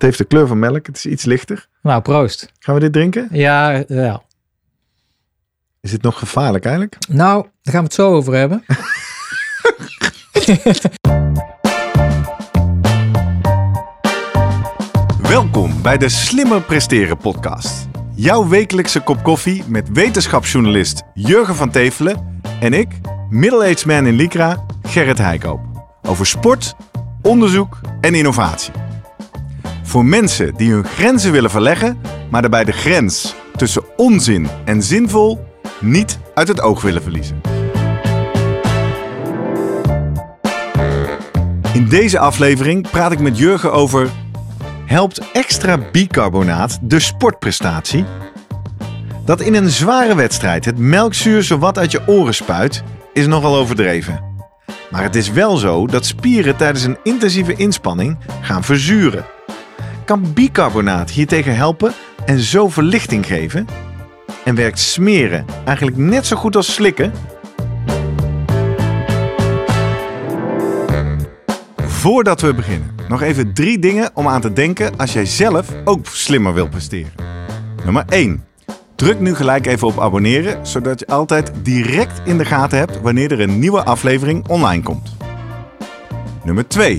Het heeft de kleur van melk. Het is iets lichter. Nou, proost. Gaan we dit drinken? Ja, ja. Is dit nog gevaarlijk eigenlijk? Nou, daar gaan we het zo over hebben. Welkom bij de Slimmer Presteren podcast. Jouw wekelijkse kop koffie met wetenschapsjournalist Jurgen van Tevelen en ik, middle-aged man in Lycra, Gerrit Heikoop. Over sport, onderzoek en innovatie. Voor mensen die hun grenzen willen verleggen, maar daarbij de grens tussen onzin en zinvol niet uit het oog willen verliezen. In deze aflevering praat ik met Jurgen over helpt extra bicarbonaat de sportprestatie? Dat in een zware wedstrijd het melkzuur zowat uit je oren spuit, is nogal overdreven. Maar het is wel zo dat spieren tijdens een intensieve inspanning gaan verzuren. Kan bicarbonaat hiertegen helpen en zo verlichting geven? En werkt smeren eigenlijk net zo goed als slikken? Voordat we beginnen, nog even drie dingen om aan te denken als jij zelf ook slimmer wilt presteren. Nummer 1. Druk nu gelijk even op abonneren, zodat je altijd direct in de gaten hebt wanneer er een nieuwe aflevering online komt. Nummer 2.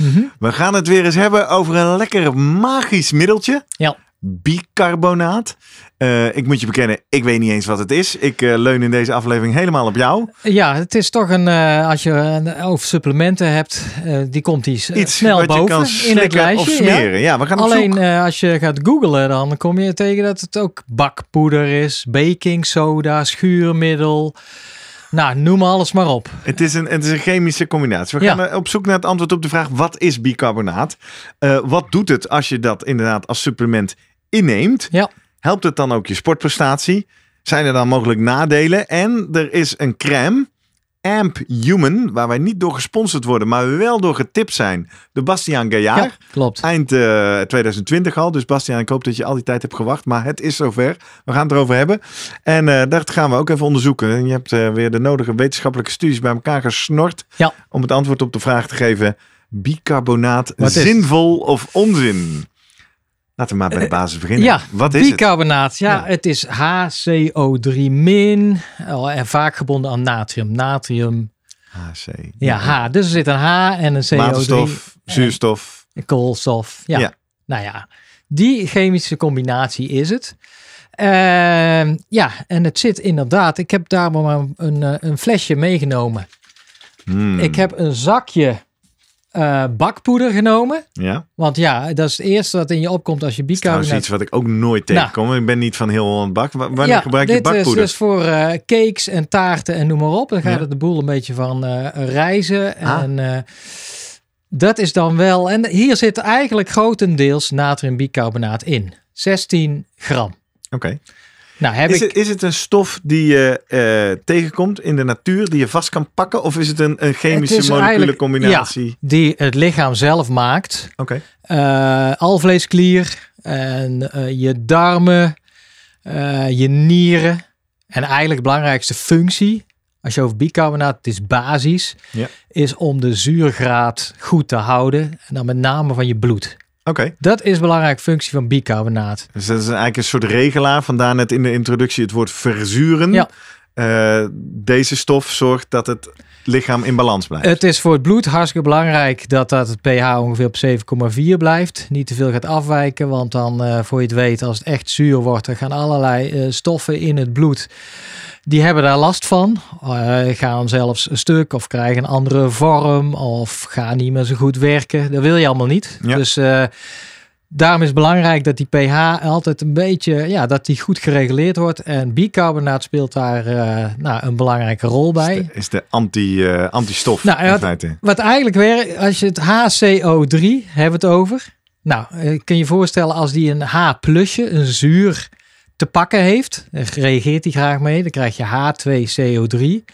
Mhm. We gaan het weer eens hebben over een lekker magisch middeltje. Ja. Bicarbonaat. Eh, ik moet je bekennen, ik weet niet eens wat het is. Ik eh, leun in deze aflevering helemaal op jou. Ja, het is toch een, eh, als je een, over supplementen hebt, die komt Iets snel boven kan in het lijstje. of smeren. Ja, we gaan Alleen als je gaat googlen, dan kom je tegen dat het ook bakpoeder is, baking soda, schuurmiddel. Nou, noem alles maar op. Het is, een, het is een chemische combinatie. We Ja. gaan eh, op zoek naar het antwoord op de vraag: wat is bicarbonaat? Eh, wat doet het als je dat inderdaad als supplement inneemt? Ja. Helpt het dan ook je sportprestatie? Zijn er dan mogelijk nadelen? En er is een crème, Amp Human, waar wij niet door gesponsord worden, maar wel door getipt zijn door Bastiaan Gaillard. Ja, klopt. Eind eh, 2020 al. Dus Bastiaan, ik hoop dat je al die tijd hebt gewacht. Maar het is zover. We gaan het erover hebben. En eh, dat gaan we ook even onderzoeken. En je hebt eh, weer de nodige wetenschappelijke studies bij elkaar gesnord. Ja. Om het antwoord op de vraag te geven. Bicarbonaat zinvol of onzin? Laten we maar bij de basis beginnen. Ja, Wat is het? bicarbonaat. Ja, Ja. het is HCO3 min en vaak gebonden aan natrium. Natrium, HC. ja, H. Dus er zit een H en een CO3. Waterstof, zuurstof. koolstof. Ja. Ja. Nou ja, die chemische combinatie is het. Ehm, ja, en het zit inderdaad. Ik heb daar maar een, eh, een flesje meegenomen. Hmm. Ik heb een zakje eh, bakpoeder genomen. Ja, Want ja, dat is het eerste wat in je opkomt als je dat is iets wat ik ook nooit Nou. tegenkom. Ik ben niet van heel Holland bak. Wa- Wanneer ja, gebruik je dit bakpoeder? is dus voor eh, cakes en taarten en noem maar op. Dan gaat Ja. het de boel een beetje van eh, reizen. Ah. En dat is dan wel... En hier zit eigenlijk grotendeels natriumbicarbonaat in. 16 gram. Oké. Nou, heb Is ik... het, is het een stof die je eh, tegenkomt in de natuur, die je vast kan pakken? Of is het een, een chemische molecule eigenlijk- combinatie? die het lichaam zelf maakt. Oké. Eh, alvleesklier en eh, je darmen, je nieren. En eigenlijk de belangrijkste functie, als je over bicarbonaat, het is basis, Ja. is om de zuurgraad goed te houden. En dan met name van je bloed. Dat is een belangrijke functie van bicarbonaat. Dus dat is eigenlijk een soort regelaar. Vandaar net in de introductie het woord verzuren. Ja. Eh, deze stof zorgt dat het lichaam in balans blijft. Het is voor het bloed hartstikke belangrijk dat, dat het pH ongeveer op 7,4 blijft. Niet te veel gaat afwijken, want dan, eh, voor je het weet, als het echt zuur wordt, dan gaan allerlei eh, stoffen in het bloed. Die hebben daar last van. Eh, gaan zelfs een stuk of krijgen een andere vorm of gaan niet meer zo goed werken. Dat wil je allemaal niet. Ja. Dus daarom is het belangrijk dat die pH altijd een beetje, ja, dat die goed gereguleerd wordt. En bicarbonaat speelt daar eh, nou, een belangrijke rol bij. Is de, is de anti, eh, antistof Nou, in ja, feite. Wat eigenlijk werkt, als je het HCO3 hebben het over, Nou, eh, kun je je voorstellen als die een H-plusje, een zuur te pakken heeft, reageert hij graag mee, dan krijg je H2CO3.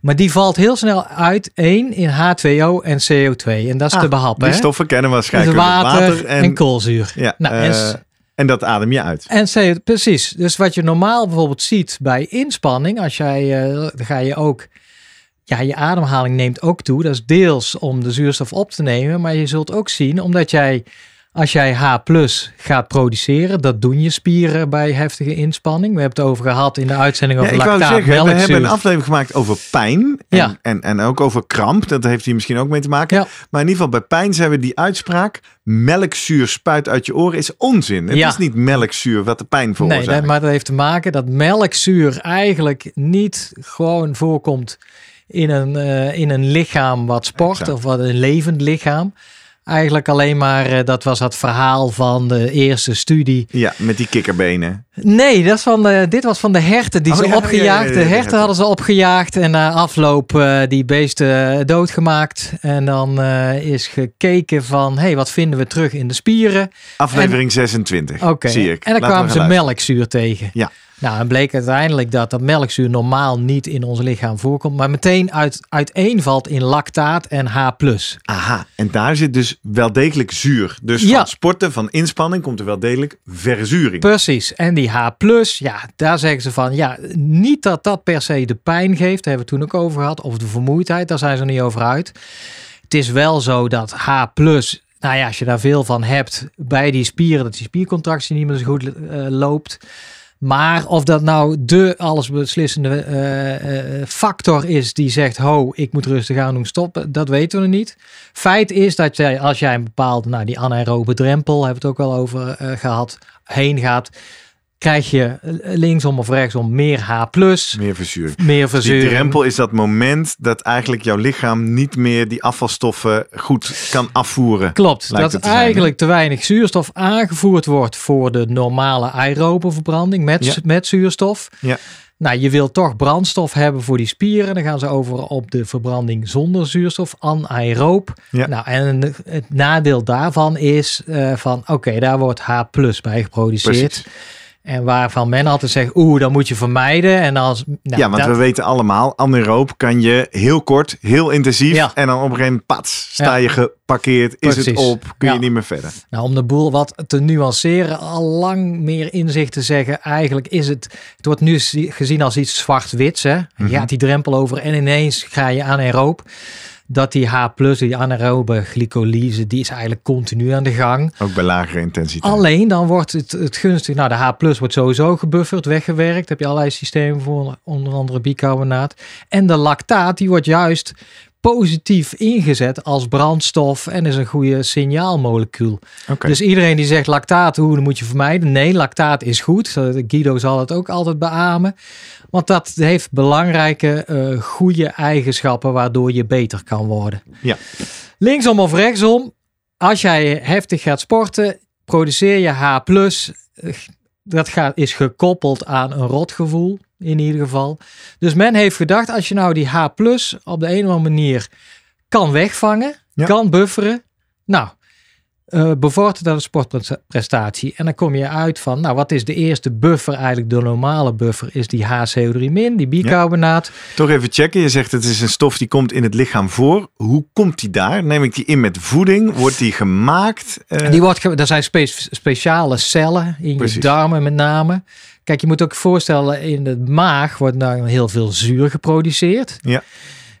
Maar die valt heel snel uit, één in H2O en CO2. En dat is Ah, te behappen. Die hè? stoffen kennen we Dus waarschijnlijk water, uit water en, koolzuur. Ja, Nou, en eh, s- en dat adem je uit. En CO, precies. Dus wat je normaal bijvoorbeeld ziet bij inspanning, als jij, dan ga je ook, ja, je ademhaling neemt ook toe. Dat is deels om de zuurstof op te nemen, maar je zult ook zien, omdat jij, als jij H gaat produceren, dat doen je spieren bij heftige inspanning. We hebben het over gehad in de uitzending Ja, over wou lactaat, zeggen, we hebben een aflevering gemaakt over pijn. En, Ja. en, en ook over kramp. Dat heeft hier misschien ook mee te maken. Ja. Maar in ieder geval bij pijn zijn we die uitspraak. Melkzuur spuit uit je oren is onzin. Het Ja. is niet melkzuur wat de pijn Nee, veroorzaakt. dat- maar dat heeft te maken dat melkzuur eigenlijk niet gewoon voorkomt in een, eh, in een lichaam wat sport Exact. of wat een levend lichaam. Eigenlijk alleen maar, eh, dat was het verhaal van de eerste studie. Ja, met die kikkerbenen. Nee, dat is van de, dit was van de herten die Oh, ze ja, ja, opgejaagd. ja, ja, ja, de herten hadden ze opgejaagd en na afloop eh, die beesten doodgemaakt. En dan eh, is gekeken van, hé, hey, wat vinden we terug in de spieren? Aflevering 26. Oké, Zie ik. en dan Laten kwamen ze luisteren. melkzuur tegen. Ja. Nou, en bleek uiteindelijk dat dat melkzuur normaal niet in ons lichaam voorkomt, maar meteen uit, uiteenvalt in lactaat en H+. Aha, en daar zit dus wel degelijk zuur. Dus Ja. van sporten, van inspanning komt er wel degelijk verzuring. Precies. En die H+, ja, daar zeggen ze van, ja, niet dat dat per se de pijn geeft, daar hebben we het toen ook over gehad, of de vermoeidheid, daar zijn ze niet over uit. Het is wel zo dat H+, nou ja, als je daar veel van hebt bij die spieren, dat die spiercontractie niet meer zo goed eh, loopt. Maar of dat nou de allesbeslissende eh, factor is die zegt, ho, ik moet rustig aan doen, stoppen, dat weten we niet. Feit is dat jij, als jij een bepaalde, nou die anaerobe drempel, hebben we het ook wel over eh, gehad, heen gaat, krijg je linksom of rechtsom meer H+, Meer verzuring. meer Die verzuring. drempel is dat moment dat eigenlijk jouw lichaam niet meer die afvalstoffen goed kan afvoeren. Klopt, dat zijn, eigenlijk te weinig zuurstof aangevoerd wordt voor de normale aerobe verbranding met, Ja. met zuurstof. Ja. Nou, je wilt toch brandstof hebben voor die spieren. Dan gaan ze over op de verbranding zonder zuurstof, anaeroob. Ja. Nou, en het nadeel daarvan is eh, van, oké, daar wordt H bij geproduceerd. Precies. En waarvan men altijd zegt, oeh, dat moet je vermijden. En als, nou, ja, want dat- we weten allemaal, anaeroop kan je heel kort, heel intensief Ja. en dan op een gegeven moment, pats, sta Ja. je geparkeerd, is het op, kun je niet meer verder. Nou, om de boel wat te nuanceren, al lang meer inzicht te zeggen. Eigenlijk is het, het wordt nu zi- gezien als iets zwart-wits. Hè? Je Mhm. gaat die drempel over en ineens ga je anaeroop. Dat die H+, die anaerobe glycolyse, die is eigenlijk continu aan de gang. Ook bij lagere intensiteit. Alleen dan wordt het, het gunstig, nou de H wordt sowieso gebufferd, weggewerkt. Daar heb je allerlei systemen voor, onder andere bicarbonaat. En de lactaat, die wordt juist positief ingezet als brandstof en is een goede signaalmolecuul. Dus iedereen die zegt lactaat, hoe dat moet je vermijden. Nee, lactaat is goed. Guido zal het ook altijd beamen. Want dat heeft belangrijke, eh, goede eigenschappen waardoor je beter kan worden. Ja. Linksom of rechtsom, als jij heftig gaat sporten, produceer je H+. eh, Dat gaat, is gekoppeld aan een rotgevoel, in ieder geval. Dus men heeft gedacht, als je nou die H+, op de een of andere manier kan wegvangen, Ja. kan bufferen. Nou, eh bevordert dat een sportprestatie. En dan kom je uit van, nou, wat is de eerste buffer? Eigenlijk de normale buffer is die HCO3-, die bicarbonaat. Toch even checken, je zegt het is een stof die komt in het lichaam voor. Hoe komt die daar? Neem ik die in met voeding? Wordt die gemaakt? Eh, die wordt, er zijn spe- speciale cellen in Precies. je darmen met name. Kijk, je moet ook voorstellen, in de maag wordt nou heel veel zuur geproduceerd. Ja.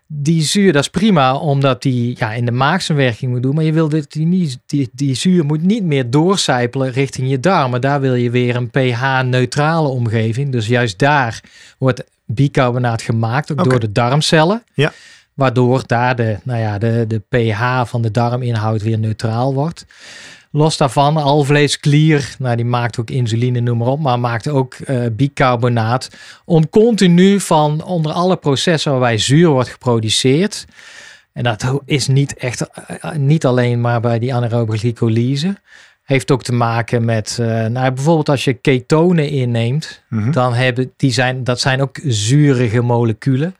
Die zuur, dat is prima, omdat die ja, in de maag zijn werking moet doen. Maar je wil dit, die, niet, die, die zuur moet niet meer doorcijpelen richting je darmen. Daar wil je weer een pH-neutrale omgeving. Dus juist daar wordt bicarbonaat gemaakt, ook door de darmcellen. Ja. Waardoor daar de, nou ja, de, de pH van de darminhoud weer neutraal wordt. Los daarvan, alvleesklier, nou die maakt ook insuline, noem maar op, maar maakt ook eh, bicarbonaat. Om continu van onder alle processen waarbij zuur wordt geproduceerd. En dat is niet echt, eh, eh, niet alleen maar bij die anaerobe glycolyse. Heeft ook te maken met, nou bijvoorbeeld als je ketonen inneemt, mhm. dan hebben die zijn, dat zijn ook zurige moleculen.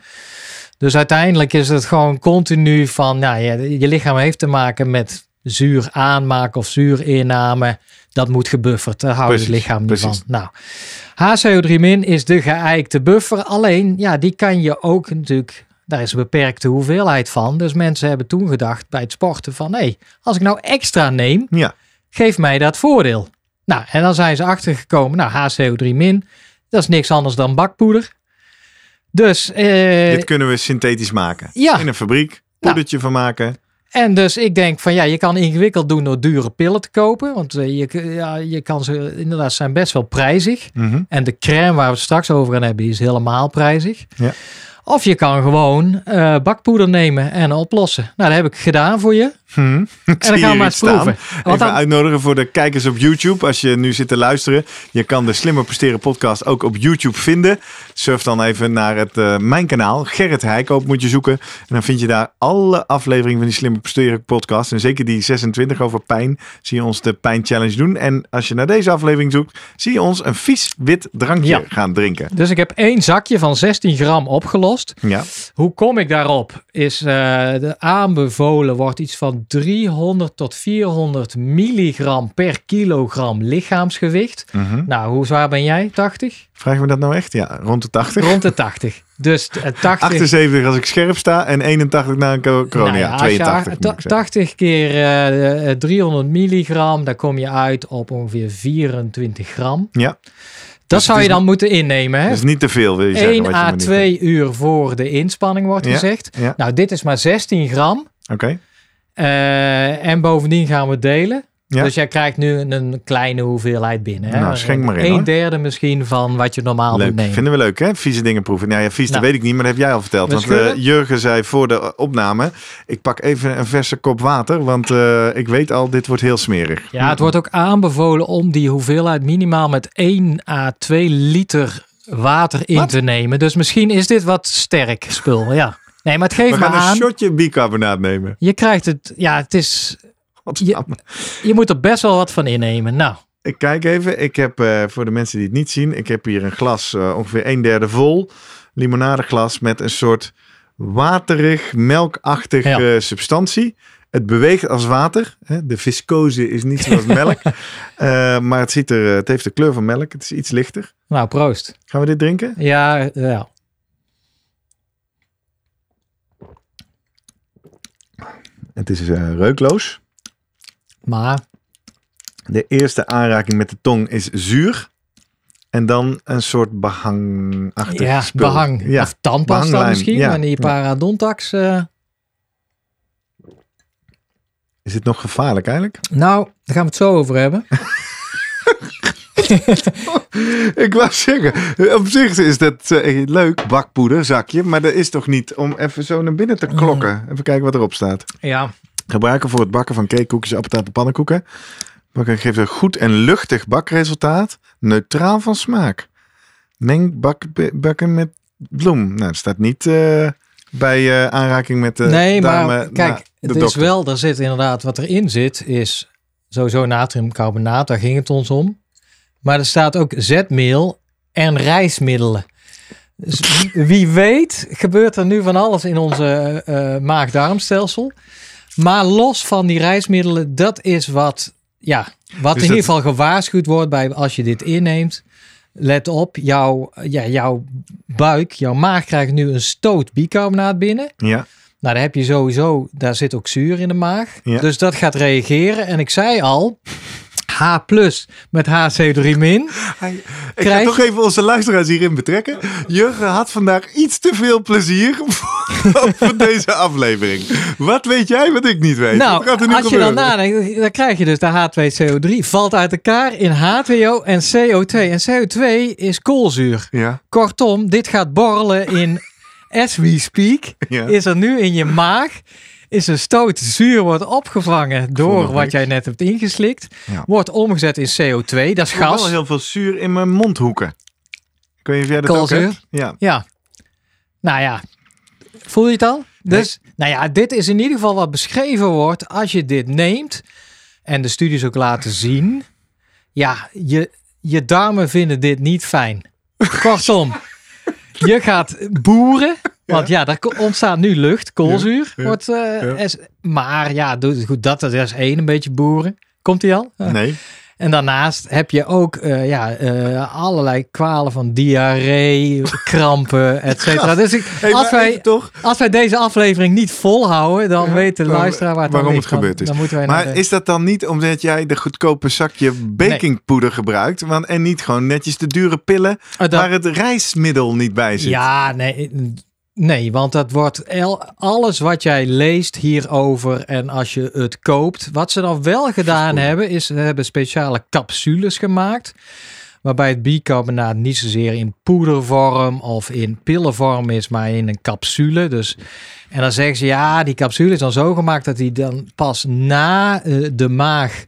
Dus uiteindelijk is het gewoon continu van, nou ja, je lichaam heeft te maken met zuur aanmaken of zuurinname, dat moet gebufferd. Daar houdt het lichaam niet precies. van. Nou, HCO3- is de geëikte buffer. Alleen, ja, die kan je ook natuurlijk... Daar is een beperkte hoeveelheid van. Dus mensen hebben toen gedacht bij het sporten van... hé, als ik nou extra neem, Ja, geef mij dat voordeel. Nou, en dan zijn ze achtergekomen. Nou, HCO3-, dat is niks anders dan bakpoeder. Dus, eh, dit kunnen we synthetisch maken. ja. In een fabriek, poedertje van maken. En dus ik denk van ja, je kan ingewikkeld doen door dure pillen te kopen. Want eh, je, ja, je kan ze, inderdaad, zijn best wel prijzig. Mhm. En de crème waar we het straks over gaan hebben, is helemaal prijzig. Ja. Of je kan gewoon eh, bakpoeder nemen en oplossen. Nou, dat heb ik gedaan voor je. Hm. Ik En dan gaan we maar eens proeven. dan, uitnodigen voor de kijkers op YouTube. Als je nu zit te luisteren, je kan de Slimmer Presteren podcast ook op YouTube vinden. Surf dan even naar het, eh, mijn kanaal. Gerrit Heikoop moet je zoeken. En dan vind je daar alle afleveringen van die Slimmer Presteren podcast. En zeker die 26 over pijn. Zie je ons de pijn challenge doen. En als je naar deze aflevering zoekt, zie je ons een vies wit drankje Ja. gaan drinken. dus ik heb één zakje van 16 gram opgelost. Ja, Hoe kom ik daarop? Is eh, de aanbevolen wordt iets van 300 tot 400 milligram per kilogram lichaamsgewicht. Mhm. Nou, hoe zwaar ben jij? 80? vragen we dat nou echt? Ja, rond de 80. Rond de 80. Dus eh, 80. 78 als ik scherp sta en 81 na een co- corona. Nou ja, ja, als je 82 ta- moet ik zeggen. 80 keer eh, eh, 300 milligram, dan kom je uit op ongeveer 24 gram. Ja, Dat Dus zou je dan moeten innemen. Hè? dat is niet te veel wil je zeggen. 1 wat je à maar niet 2 uur voor de inspanning wordt Ja, gezegd. ja. Nou, dit is maar 16 gram. Oké. Eh, en bovendien gaan we delen. Ja. Dus jij krijgt nu een kleine hoeveelheid binnen. Hè? Nou, schenk maar in, Een derde misschien van wat je normaal moet Leuk. nemen. Vinden we leuk, hè? Vieze dingen proeven. Nou ja, vies, dat Nou. weet ik niet, maar dat heb jij al verteld. Want eh. Jurgen zei voor de opname: ik pak even een verse kop water, want eh, ik weet al, dit wordt heel smerig. Ja, het wordt ook aanbevolen om die hoeveelheid minimaal met 1 à 2 liter water in Wat? te nemen. Dus misschien is dit wat sterk spul. Ja. Nee, maar het geeft We me een shotje bicarbonaat nemen. Je krijgt het. Ja, het is. Godsamme. Je moet er best wel wat van innemen. Nou, Ik kijk even. Ik heb eh, voor de mensen die het niet zien, ik heb hier een glas eh, ongeveer een derde vol. Limonadeglas met een soort waterig, melkachtig Ja. eh, substantie. Het beweegt als water. Hè? De viscose is niet zoals melk. Eh, maar het, ziet er, het heeft de kleur van melk. Het is iets lichter. nou proost. Gaan we dit drinken? Ja, ja. Het is eh, reukloos. Maar De eerste aanraking met de tong is zuur. En dan een soort behangachtig ja, spul. behang. Ja. Of tandpasta misschien. ja. En die paradontax. eh, Is dit nog gevaarlijk eigenlijk? nou, daar gaan we het zo over hebben. Ik wou zeggen, op zich is dat eh, leuk, bakpoeder, zakje. Maar dat is toch niet om even zo naar binnen te klokken. Even kijken wat erop staat. Ja, Gebruiken voor het bakken van cakekoekjes, appeltaart en pannenkoeken. Bakken geeft een goed en luchtig bakresultaat. Neutraal van smaak. Meng bak, bakken met bloem. Nou, dat staat niet eh, bij eh, aanraking met de nee, dame maar kijk, het is wel, er zit inderdaad, wat erin zit, is sowieso natriumcarbonaat, daar ging het ons om. Maar er staat ook zetmeel en rijstmiddelen. Dus wie weet gebeurt er nu van alles in onze eh, maag-darmstelsel. Maar los van die rijstmiddelen, dat is wat, ja, wat Dus in ieder geval gewaarschuwd wordt bij als je dit inneemt. Let op, jouw, ja, jouw buik, jouw maag krijgt nu een stoot bicarbonaat binnen. Ja, Nou, daar heb je sowieso, daar zit ook zuur in de maag. Ja. Dus dat gaat reageren. En ik zei al, H plus met HC3 min. ik ga toch even onze luisteraars hierin betrekken. Jurgen had vandaag iets te veel plezier over deze aflevering. Wat weet jij wat ik niet weet? Nou, wat gaat er nu als je dan nadenkt, dan krijg je dus de H2CO3 valt uit elkaar in H2O en CO2. En CO2 is koolzuur. Ja, Kortom, dit gaat borrelen in as we speak. ja. Is er nu in je maag, is een stoot zuur wordt opgevangen door wat jij net hebt ingeslikt. Ja. Wordt omgezet in CO2, dat is Ik heb gas. wel heel veel zuur in mijn mondhoeken. Niet of jij dat ook hebt. Ja. Ja. Nou ja, voel je het al? Dus, nou ja, dit is in ieder geval wat beschreven wordt als je dit neemt en de studies ook laten zien. Ja, je, je darmen vinden dit niet fijn. Kortom, je gaat boeren Want ja, daar ontstaat nu lucht, koolzuur. Wordt, eh, maar ja, goed, dat, dat is één, een beetje boeren. Komt hij al? Nee. En daarnaast heb je ook eh, ja, eh, allerlei kwalen van diarree, krampen, et cetera. Dus ik, Hey, als, wij, toch? als wij deze aflevering niet volhouden, dan Ja, weet de luisteraar waar het waarom het gebeurd is. Dan moeten wij naar Maar is dat dan niet omdat jij de goedkope zakje bakingpoeder gebruikt? Want, en niet gewoon netjes de dure pillen dat- waar het reismiddel niet bij zit? Ja, nee, nee, want dat wordt el- alles wat jij leest hierover en als je het koopt. Wat ze dan wel gedaan hebben, is ze hebben speciale capsules gemaakt. Waarbij het bicarbonaat niet zozeer in poedervorm of in pillenvorm is, maar in een capsule. Dus, en dan zeggen ze, ja, die capsule is dan zo gemaakt dat die dan pas na eh, de maag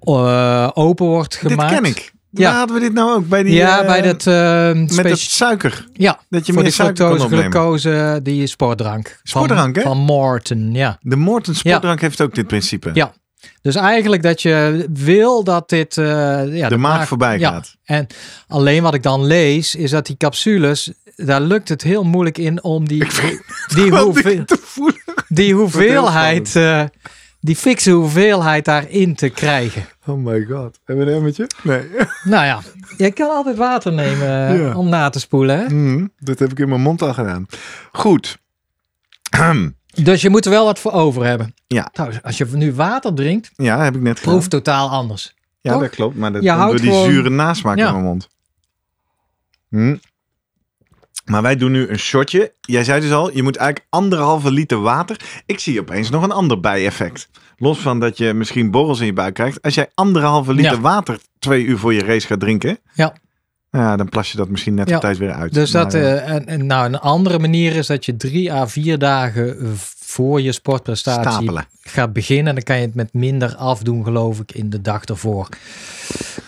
eh, open wordt Dit gemaakt. ken ik. Ja. Hadden we dit nou ook? Bij die, ja, eh, bij dat uh, met dat suiker. ja, Dat je voor meer die suiker fructose, glucose, die sportdrank. Sportdrank, hè? van, Morton, ja. De Morton sportdrank heeft ook dit principe. Ja. Dus eigenlijk dat je wil dat dit... eh, ja, de maag voorbij ja. gaat. En alleen wat ik dan lees, is dat die capsules... Daar lukt het heel moeilijk in om die, die, hoeveel, ik te voelen. die hoeveelheid... die fikse hoeveelheid daarin te krijgen. Oh my god. Hebben we een emmertje? Nee. Nou ja, je kan altijd water nemen eh, Ja. om na te spoelen. Hè? Mm, dat heb ik in mijn mond al gedaan. Goed. Dus je moet er wel wat voor over hebben. Ja. Trouwens, als je nu water drinkt, Ja, heb ik net gedaan. proeft totaal anders. Ja, toch? dat klopt. Maar dat Je door die gewoon- zure nasmaak Ja. in mijn mond. Hm. Maar wij doen nu een shotje. Jij zei dus al, je moet eigenlijk anderhalve liter water. Ik zie opeens nog een ander bijeffect. Los van dat je misschien borrels in je buik krijgt. Als jij anderhalve liter Ja. water twee uur voor je race gaat drinken. Ja. nou Ja, dan plas je dat misschien net Ja. op tijd weer uit. Dus dat, Maar, eh, en, en nou, een andere manier is dat je drie à vier dagen eh, voor je sportprestatie stapelen. gaat beginnen. Dan kan je het met minder afdoen, geloof ik, in de dag ervoor.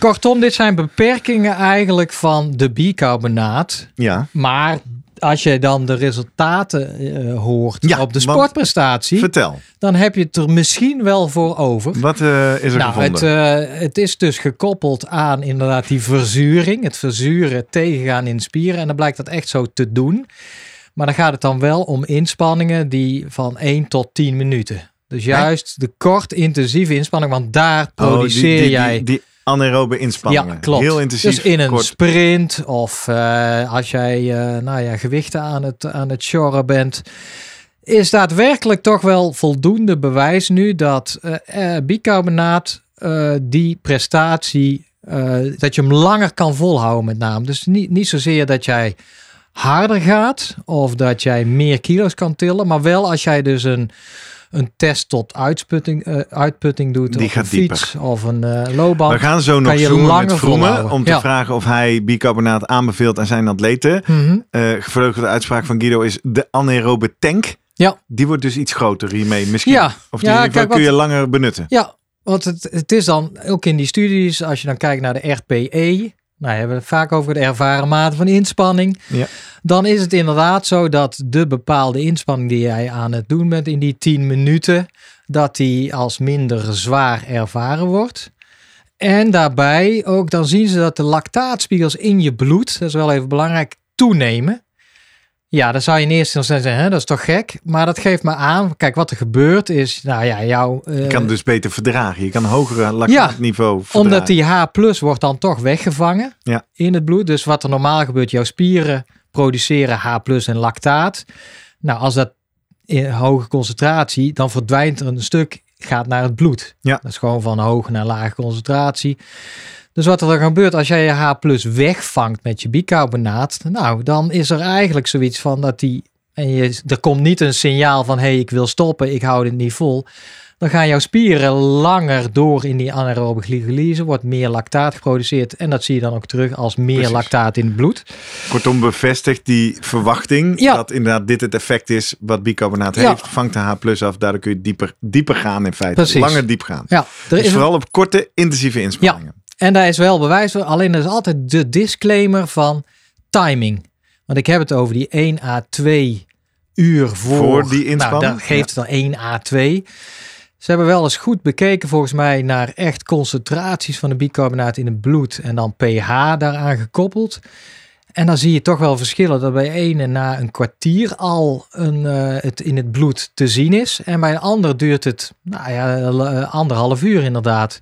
Kortom, dit zijn beperkingen eigenlijk van de bicarbonaat. Ja, Maar als je dan de resultaten eh, hoort Ja, op de sportprestatie, vertel. dan heb je het er misschien wel voor over. Wat eh, is er Nou, het, gevonden? eh, het is dus gekoppeld aan inderdaad die verzuring. Het verzuren tegengaan in spieren. En dan blijkt dat echt zo te doen. Maar dan gaat het dan wel om inspanningen die van 1 tot 10 minuten. Dus juist de kort intensieve inspanning, want daar Oh, produceer die, die, jij. Die, anaerobe inspanningen. ja, klopt. Heel intensief. Dus in een kort. sprint of eh, als jij eh, nou ja, gewichten aan het, aan het sjorren bent. Is daadwerkelijk toch wel voldoende bewijs nu dat eh, bicarbonaat die prestatie, dat je hem langer kan volhouden met name. Dus niet, niet zozeer dat jij harder gaat of dat jij meer kilo's kan tillen, maar wel als jij dus een, een test tot uitputting, eh, uitputting doet Die of gaat een fiets of een eh loopband. We gaan zo nog zoomen met Vroemen om te Ja. vragen of hij bicarbonaat aanbeveelt aan zijn atleten. Gevleugelde uitspraak van Guido is de anaerobe tank. Ja. Die wordt dus iets groter hiermee misschien. Ja. Of die Ja, kijk, kun je wat- langer benutten. Ja, want het, het is dan ook in die studies, als je dan kijkt naar de RPE, nou hebben we het vaak over de ervaren mate van inspanning. Ja. Dan is het inderdaad zo dat de bepaalde inspanning die jij aan het doen bent in die 10 minuten, dat die als minder zwaar ervaren wordt. En daarbij ook, dan zien ze dat de lactaatspiegels in je bloed, dat is wel even belangrijk, toenemen. Ja, dan zou je in eerste instantie zeggen, hè, dat is toch gek? Maar dat geeft me aan, kijk wat er gebeurt is, nou ja, jouw... Je eh, kan het dus beter verdragen. Je kan hogere lactaatniveau verdragen. omdat die H plus wordt dan toch weggevangen Ja. in het bloed. Dus wat er normaal gebeurt, jouw spieren produceren H plus en lactaat. Nou, als dat in hoge concentratie, dan verdwijnt er een stuk, gaat naar het bloed. Ja. Dat is gewoon van hoge naar lage concentratie. Dus wat er dan gebeurt als jij je H plus wegvangt met je bicarbonaat, nou, dan is er eigenlijk zoiets van dat die, en je, er komt niet een signaal van, hé, hey, ik wil stoppen, ik hou dit niet vol. Dan gaan jouw spieren langer door in die anaerobe glycolyse, wordt meer lactaat geproduceerd en dat zie je dan ook terug als meer Precies. lactaat in het bloed. Kortom bevestigt die verwachting Ja. dat inderdaad dit het effect is wat bicarbonaat Ja. heeft. Vangt de H plus af, daardoor kun je dieper, dieper gaan in feite. Precies. Langer diep gaan. Ja, er Dus is vooral op korte intensieve inspanningen. En daar is wel bewijs voor. Alleen er is altijd de disclaimer van timing. Want ik heb het over die 1 à 2 uur voor, Voor die inspanning, Nou, dat geeft het dan 1 à 2. Ze hebben wel eens goed bekeken volgens mij naar echt concentraties van de bicarbonaat in het bloed. En dan pH daaraan gekoppeld. En dan zie je toch wel verschillen. Dat bij ene na een kwartier al een, eh, het in het bloed te zien is. En bij een ander duurt het nou ja, eh, anderhalf uur inderdaad.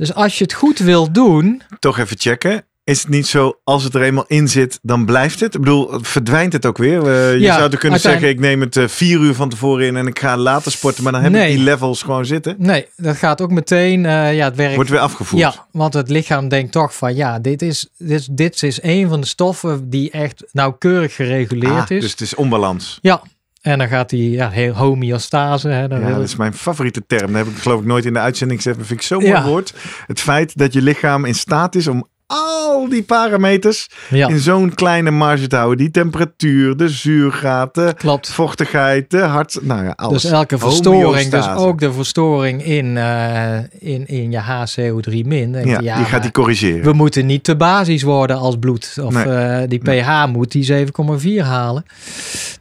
Dus als je het goed wil doen. Toch even checken. Is het niet zo, als het er eenmaal in zit, dan blijft het? Ik bedoel, verdwijnt het ook weer? Uh, je Ja, zou er kunnen uiteindelijk- zeggen, ik neem het eh, vier uur van tevoren in en ik ga later sporten. Maar dan heb Nee. ik die levels gewoon zitten. Nee, dat gaat ook meteen. eh, ja, het werkt. Wordt weer afgevoerd. Ja, want het lichaam denkt toch van ja, dit is, dit, dit is een van de stoffen die echt nauwkeurig gereguleerd Ah, is. Dus het is onbalans. Ja, en dan gaat die ja, heel homeostase. Hè, dan Ja, dat is mijn favoriete term. Dat heb ik geloof ik nooit in de uitzending gezegd. Maar vind ik zo'n mooi Ja. woord. Het feit dat je lichaam in staat is om al die parameters ja, in zo'n kleine marge te houden. Die temperatuur, de zuurgraad, de klopt. vochtigheid, de hart... Nou ja, alles. Dus elke verstoring, dus ook de verstoring in, eh, in, in je HCO3 min. je, Ja, die gaat die corrigeren. We moeten niet te basis worden als bloed. Of Nee. eh, die pH moet die 7,4 halen.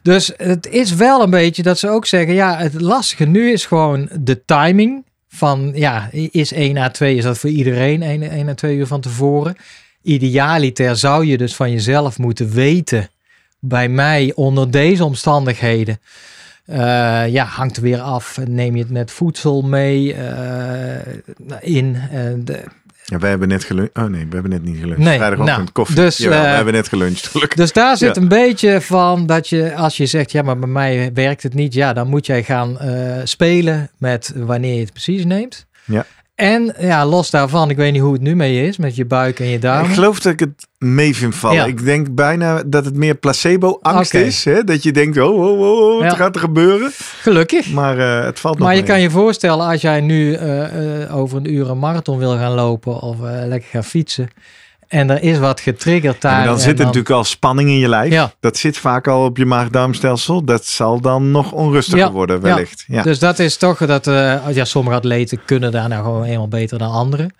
Dus het is wel een beetje dat ze ook zeggen, ja, het lastige nu is gewoon de timing. Van ja, is 1 à 2, is dat voor iedereen 1, 1 à 2 uur van tevoren? Idealiter zou je dus van jezelf moeten weten. Bij mij onder deze omstandigheden. eh, ja, hangt er weer af. Neem je het met voedsel mee eh, in? eh, de, Ja, wij hebben net geluncht. Oh nee, we hebben net niet geluncht. Nee, Vrijdagochtend nou, koffie. dus, Jawel, we eh, hebben net geluncht. gelukkig. Dus daar zit Ja. een beetje van dat je, als je zegt, ja, maar bij mij werkt het niet, ja, dan moet jij gaan eh, spelen met wanneer je het precies neemt. Ja. En ja, los daarvan, ik weet niet hoe het nu mee is met je buik en je Ik darmen. geloof dat ik het mee vind vallen. Ja. Ik denk bijna dat het meer placebo-angst is. Hè? Dat je denkt, oh, oh, oh, oh, wat Ja. gaat er gebeuren? Gelukkig. Maar eh, het valt nog Maar je mee. kan je voorstellen, als jij nu eh, eh, over een uur een marathon wil gaan lopen of lekker gaan fietsen. En er is wat getriggerd daar. En dan en zit er natuurlijk al spanning in je lijf. Ja. Dat zit vaak al op je maag-darmstelsel. Dat zal dan nog onrustiger Ja, worden, wellicht. Ja. Dus dat is toch dat, eh, ja, sommige atleten kunnen daar nou gewoon eenmaal beter dan anderen.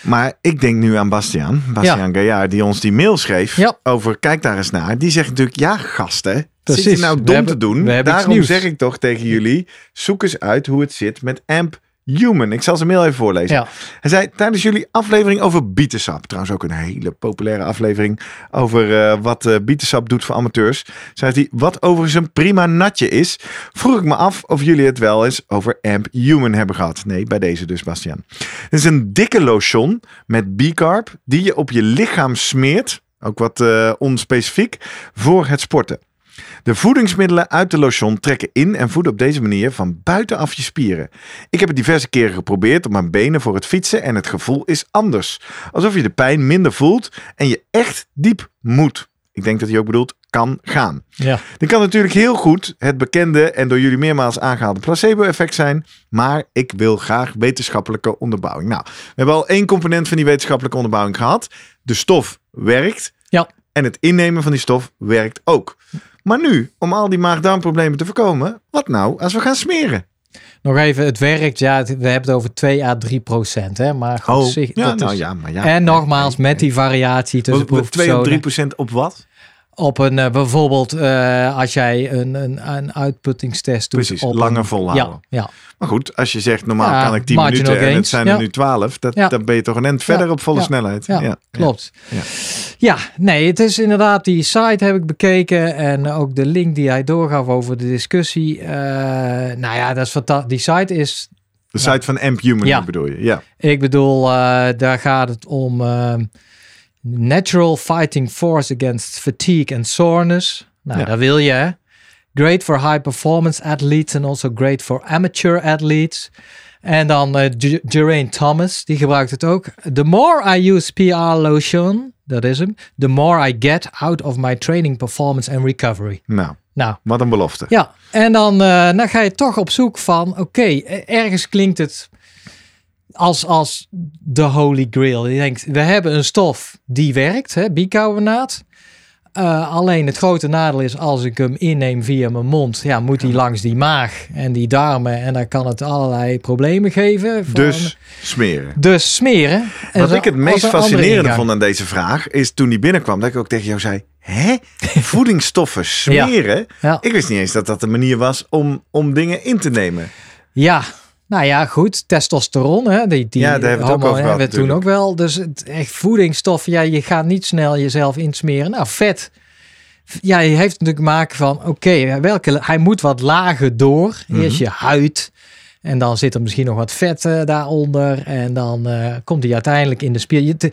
Maar ik denk nu aan Bastiaan. Bastiaan Gaillard, die ons die mail schreef. Over, kijk daar eens naar. Die zegt natuurlijk, ja gasten. Zit Precies. je nou dom hebben- te doen? Daarom zeg ik toch tegen jullie. Zoek eens uit hoe het zit met AMP Human. Ik zal zijn mail even voorlezen. Ja. Hij zei tijdens jullie aflevering over bietensap. Trouwens ook een hele populaire aflevering over eh, wat eh bietensap doet voor amateurs. Zei hij, wat overigens een prima natje is. Vroeg ik me af of jullie het wel eens over Amp Human hebben gehad. Nee, bij deze dus, Bastiaan. Het is een dikke lotion met bicarb die je op je lichaam smeert. Ook wat eh, onspecifiek voor het sporten. De voedingsmiddelen uit de lotion trekken in en voeden op deze manier van buitenaf je spieren. Ik heb het diverse keren geprobeerd op mijn benen voor het fietsen en het gevoel is anders. Alsof je de pijn minder voelt en je echt diep moet. Ik denk dat hij ook bedoelt kan gaan. Ja. Dit kan natuurlijk heel goed het bekende en door jullie meermaals aangehaalde placebo-effect zijn, maar ik wil graag wetenschappelijke onderbouwing. Nou, we hebben al één component van die wetenschappelijke onderbouwing gehad. De stof werkt Ja. en het innemen van die stof werkt ook. Maar nu, om al die maag-darmproblemen te voorkomen, wat nou als we gaan smeren? Nog even, het werkt, ja, we hebben het over 2 à 3 procent, hè, maar goed, Oh, zich- ja, dat nou is- ja, maar ja. En nogmaals, met die variatie tussen 2 of proefpersonen. 3 procent op wat? Op een, eh, bijvoorbeeld, eh, als jij een, een, een uitputtingstest doet. Precies, op langer een- volhouden. Ja, ja. Maar goed, als je zegt normaal Ja, kan ik 10 marginal minuten en het zijn er nu 12, dat, Ja. dan ben je toch een end verder op volle snelheid. Ja, klopt. Ja. Ja. nee, het is inderdaad die site heb ik bekeken en ook de link die hij doorgaf over de discussie. Eh, nou ja, dat is fantastisch. Die site is, De site van Amp Human Ja. bedoel je? Ja. ik bedoel, daar gaat het om natural fighting force against fatigue and soreness. Nou, Ja. dat wil je, hè? Great for high performance athletes and also great for amateur athletes. En dan eh J- Geraint Thomas, die gebruikt het ook. The more I use PR lotion, dat is hem, the more I get out of my training performance and recovery. Nou, Nou, wat een belofte. ja, en dan, eh, dan ga je toch op zoek van, oké, eh, ergens klinkt het als, als de holy grail. Je denkt, we hebben een stof die werkt, hè, bicarbonaat. Eh, alleen het grote nadeel is als ik hem inneem via mijn mond, ja, moet hij langs die maag en die darmen en dan kan het allerlei problemen geven. Van, Dus smeren. dus smeren. En Wat ik het meest fascinerende vond aan deze vraag is toen die binnenkwam, dat ik ook tegen jou zei: Hè? Voedingsstoffen smeren? Ja. Ik wist niet eens dat dat de manier was om, om dingen in te nemen. Ja, Nou ja, goed, testosteron, hè, die, die Ja, daar hebben we het ook over hebben we gehad, toen ook wel. Dus het, echt voedingsstoffen, ja, je gaat niet snel jezelf insmeren. Nou, vet. Ja, je heeft natuurlijk maken van, oké, welke, hij moet wat lager door. Eerst je huid. En dan zit er misschien nog wat vet eh, daaronder. En dan eh, komt hij uiteindelijk in de spier. Je, de,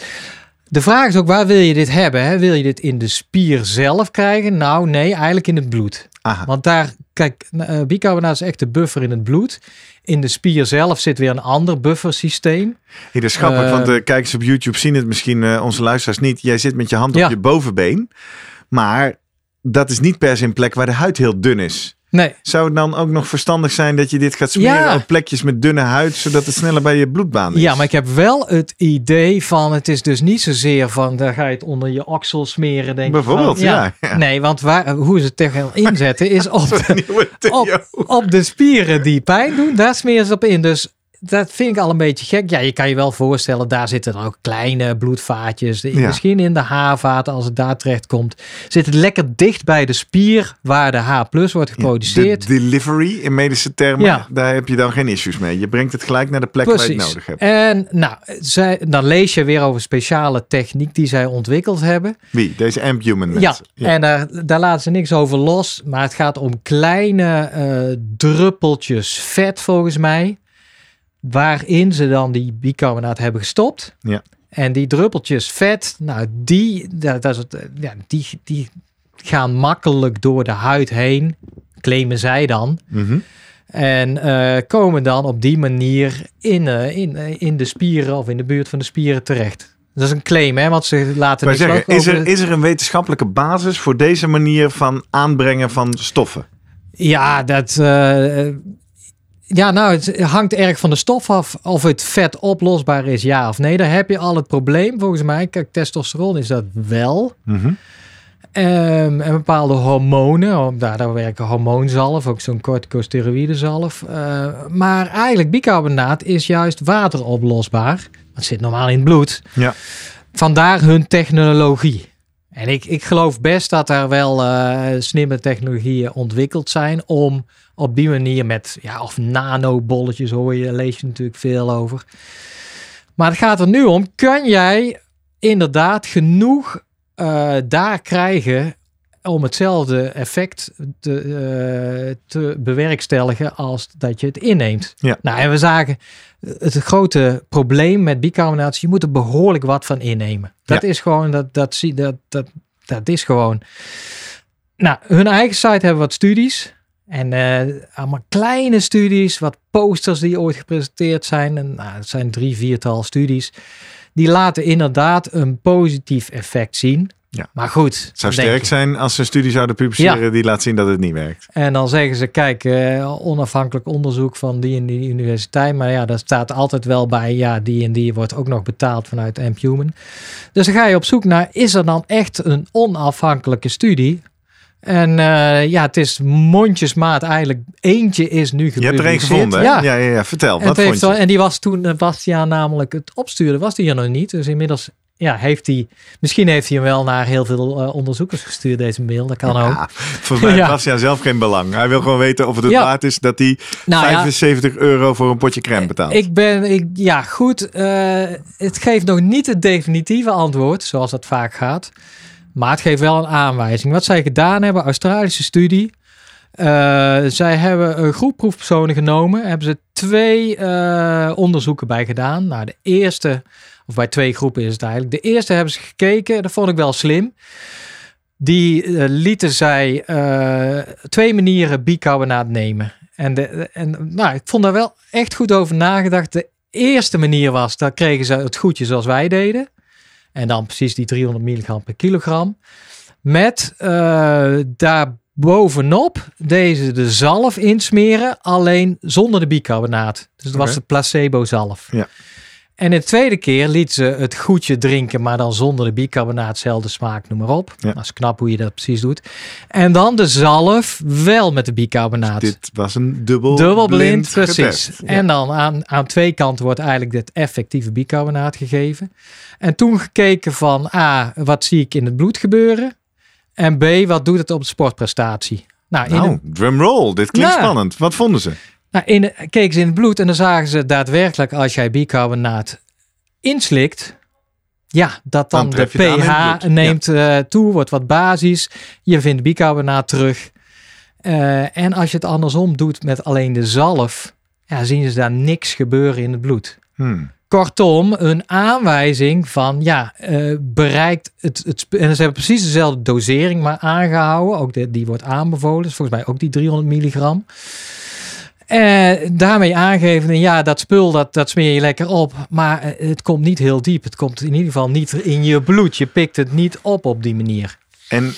de vraag is ook, waar wil je dit hebben? Hè? Wil je dit in de spier zelf krijgen? Nou, nee, eigenlijk in het bloed. Aha. Want daar, kijk, uh, bicarbonaat is echt de buffer in het bloed. In de spier zelf zit weer een ander buffersysteem. Hey, dat is grappig, Eh, want de kijkers op YouTube zien het misschien, eh, onze luisteraars niet. Jij zit met je hand Ja. op je bovenbeen. Maar dat is niet per se een plek waar de huid heel dun is. Nee, Zou het dan ook nog verstandig zijn dat je dit gaat smeren Ja. op plekjes met dunne huid, zodat het sneller bij je bloedbaan is? ja, maar ik heb wel het idee van, het is dus niet zozeer van, daar ga je het onder je oksel smeren, denk ik. Bijvoorbeeld, van, ja, ja. Nee, want waar, hoe ze het tegen inzetten is op de, op, op de spieren die pijn doen, daar smeren ze op in. Dus dat vind ik al een beetje gek. Ja, je kan je wel voorstellen, daar zitten dan ook kleine bloedvaatjes. De- Ja. Misschien in de haarvaten, als het daar terecht komt. Zit het lekker dicht bij de spier waar de H plus wordt geproduceerd. De delivery in medische termen, Ja. daar heb je dan geen issues mee. Je brengt het gelijk naar de plek waar je het nodig hebt. En nou, zij, dan lees je weer over speciale techniek die zij ontwikkeld hebben. Wie? Deze Amp-Human Ja, en daar, daar laten ze niks over los. Maar het gaat om kleine eh, druppeltjes vet volgens mij. Waarin ze dan die bicarbonaat hebben gestopt. Ja. En die druppeltjes vet, nou die, dat, dat is het, eh, ja, die, die gaan makkelijk door de huid heen. Claimen zij dan. Mhm. En eh, komen dan op die manier in, eh, in, in de spieren of in de buurt van de spieren terecht. Dat is een claim, hè? Want ze laten Maar zeggen, is er, is er een wetenschappelijke basis voor deze manier van aanbrengen van stoffen? Ja, dat. Ja, nou, het hangt erg van de stof af of het vet oplosbaar is, ja of nee. Daar heb je al het probleem volgens mij. Kijk, testosteron is dat wel. Mhm. Ehm, en bepaalde hormonen, oh, daar, daar werken hormoonzalf, ook zo'n corticosteroïdezalf. Eh, maar eigenlijk bicarbonaat is juist wateroplosbaar. Dat zit normaal in het bloed. Ja. Vandaar hun technologie. En ik, ik geloof best dat er wel eh, slimme technologieën ontwikkeld zijn om op die manier met, ja, of nanobolletjes hoor je, lees je natuurlijk veel over. Maar het gaat er nu om, kan jij inderdaad genoeg eh, daar krijgen om hetzelfde effect te, eh, te bewerkstelligen als dat je het inneemt. Ja. Nou, en we zagen het grote probleem met bicarbonaat is, je moet er behoorlijk wat van innemen. Dat Ja. is gewoon, dat, dat, zie- dat, dat, dat is gewoon. Nou, hun eigen site hebben wat studies. En eh, allemaal kleine studies, wat posters die ooit gepresenteerd zijn. En, nou, het zijn drie, viertal studies. Die laten inderdaad een positief effect zien. Ja. Maar goed. Het zou sterk je. zijn als ze een studie zouden publiceren die laat zien dat het niet werkt. En dan zeggen ze, kijk, eh, onafhankelijk onderzoek van die en die universiteit. Maar ja, daar staat altijd wel bij, ja, die en die wordt ook nog betaald vanuit Amp Human. Dus dan ga je op zoek naar, is er dan echt een onafhankelijke studie? En eh, ja, het is mondjesmaat eigenlijk. Eentje is nu Je gepubliceerd. hebt er één gevonden? Ja. Ja, ja, ja. Vertel, En, wat vond je? en die was toen eh, Bastiaan namelijk het opstuurde, was die er nog niet. Dus inmiddels ja, heeft hij, misschien heeft hij hem wel naar heel veel eh, onderzoekers gestuurd, deze mail. Dat kan ook. Ja, volgens mij Ja. heeft Bastiaan zelf geen belang. Hij wil gewoon weten of het het Ja. waard is dat hij Nou ja, 75 euro voor een potje crème betaalt. Ik ben, ik, ja goed, eh, het geeft nog niet het definitieve antwoord, zoals dat vaak gaat. Maar het geeft wel een aanwijzing. Wat zij gedaan hebben, Australische studie. Eh, zij hebben een groep proefpersonen genomen. Hebben ze twee eh, onderzoeken bij gedaan. Nou, de eerste, of bij twee groepen is het eigenlijk. De eerste hebben ze gekeken, dat vond ik wel slim. Die eh, lieten zij twee manieren bicarbonaat nemen. En, de, en nou, ik vond daar wel echt goed over nagedacht. De eerste manier was, daar kregen ze het goedje zoals wij deden. En dan precies die 300 milligram per kilogram. Met eh daar bovenop deze de zalf insmeren, alleen zonder de bicarbonaat. Dus dat was de placebo zalf. Ja. En de tweede keer liet ze het goedje drinken, maar dan zonder de bicarbonaat, zelfde smaak, noem maar op. Ja. Dat is knap hoe je dat precies doet. En dan de zalf wel met de bicarbonaat. Dit was een dubbel, Dubbelblind, precies. getest. Ja. En dan aan, aan twee kanten wordt eigenlijk dit effectieve bicarbonaat gegeven. En toen gekeken van A, wat zie ik in het bloed gebeuren? En B, wat doet het op de sportprestatie? Nou, Nou, een- drumroll. Dit klinkt Ja. spannend. Wat vonden ze? Nou, in, keken ze in het bloed en dan zagen ze daadwerkelijk als jij bicarbonaat inslikt, ja, dat dan, Dan de pH neemt eh, toe, wordt wat basis. Je vindt bicarbonaat terug. Eh, en als je het andersom doet met alleen de zalf, ja, zien ze daar niks gebeuren in het bloed. Hmm. Kortom, een aanwijzing van ja, eh, bereikt het, het. En ze hebben precies dezelfde dosering maar aangehouden. Ook de, die wordt aanbevolen. Dus volgens mij ook die 300 milligram. Eh, daarmee aangeven, ja, dat spul dat, dat smeer je lekker op. Maar eh, het komt niet heel diep. Het komt in ieder geval niet in je bloed. Je pikt het niet op op die manier. En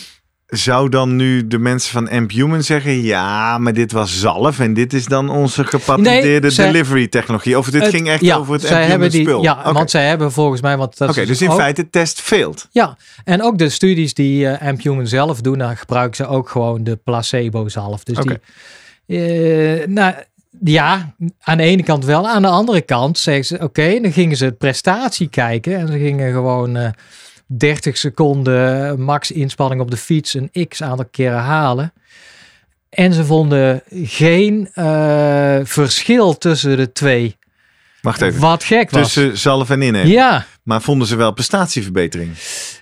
zou dan nu de mensen van Amp Human zeggen: ja, maar dit was zalf en dit is dan onze gepatenteerde Nee, zij- delivery technologie? Of dit Het- ging echt ja, over het zij Amp Human hebben die, spul? Ja, want zij hebben volgens mij. Want dat Oké, dus in ook- feite test failed. Ja, en ook de studies die eh Amp Human zelf doen, dan gebruiken ze ook gewoon de placebo zalf. Dus die, eh, nou ja, aan de ene kant wel. Aan de andere kant zeggen ze, oké, dan gingen ze het prestatie kijken en ze gingen gewoon eh 30 seconden max inspanning op de fiets een x aantal keren halen. En ze vonden geen eh, verschil tussen de twee. Wacht even. Wat gek was. Tussen zalf en innemen. ja, Maar vonden ze wel prestatieverbetering?